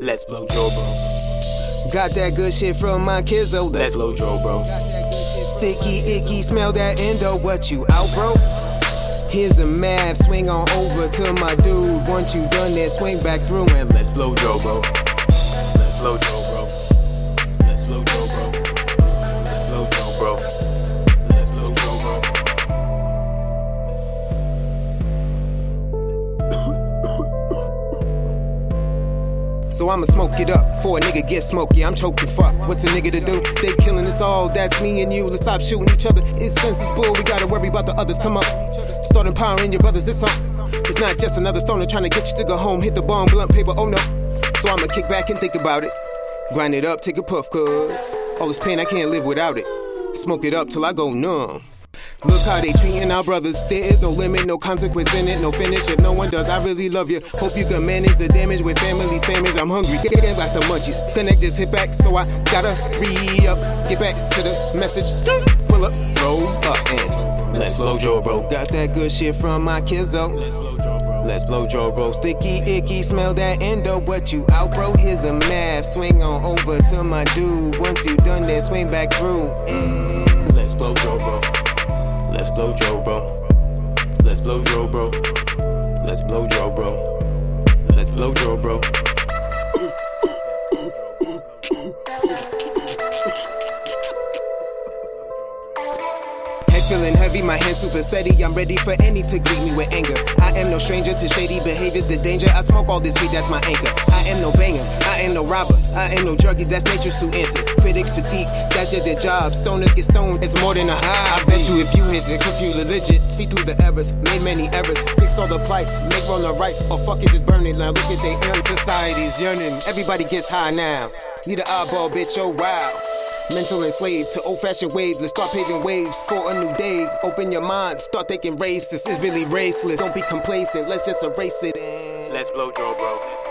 Let's blow dro, bro. Got that good shit from my kizzo. Let's blow dro, bro. Sticky, icky, smell that endo. What you out, bro? Here's the math, swing on over to my dude. Once you done that, swing back through and Let's blow dro, bro. Let's blow dro, So I'ma smoke it up before a nigga get smoky. I'm choking fuck. What's a nigga to do? They killing us all. That's me and you. Let's stop shooting each other. It's senseless bull. We gotta worry about the others. Come up. Start empowering your brothers. It's on. It's not just another stoner trying to get you to go home. Hit the bomb, blunt paper. Oh no. So I'ma kick back and think about it. Grind it up, take a puff, cuz all this pain I can't live without it. Smoke it up till I go numb. Look how they treating our brothers. There is no limit, no consequence in it, no finish. If no one does, I really love you. Hope you can manage the damage with family's damage. I'm hungry, get get back the munchies. Connect just hit back, so I gotta re up. Get back to the message. Pull up, roll up, and Let's blow dro, bro. got that good shit from my kizzo. Let's blow dro, bro. Let's blow dro, bro. Sticky, icky, smell that endo. What you out, bro? Here's the math. Swing on over to my dude. Once you done that, swing back through. And Let's blow dro, bro. Let's blow dro, bro. Let's blow dro, bro. Let's blow dro, bro. Let's blow dro, bro. Feeling heavy, my hands super steady. I'm ready for any to greet me with anger. I am no stranger to shady behaviors, the danger. I smoke all this weed, that's my anchor. I am no banger, I am no robber, I am no druggie, that's nature's to answer. Critics fatigue, that's just their job. Stoners get stoned, it's more than a high. I bet you if you hit the curfew legit, see through the errors, made many errors, fix all the plights, make wrong the rights, or fuck it, just burn it. Now look at they earn society's yearning. Everybody gets high now. Need an eyeball, bitch, oh wow. Mental enslaved to old fashioned waves. Let's start paving waves for a new day. Open your mind, start thinking racist. It's really raceless. Don't be complacent, let's just erase it. And Let's blow dro, bro.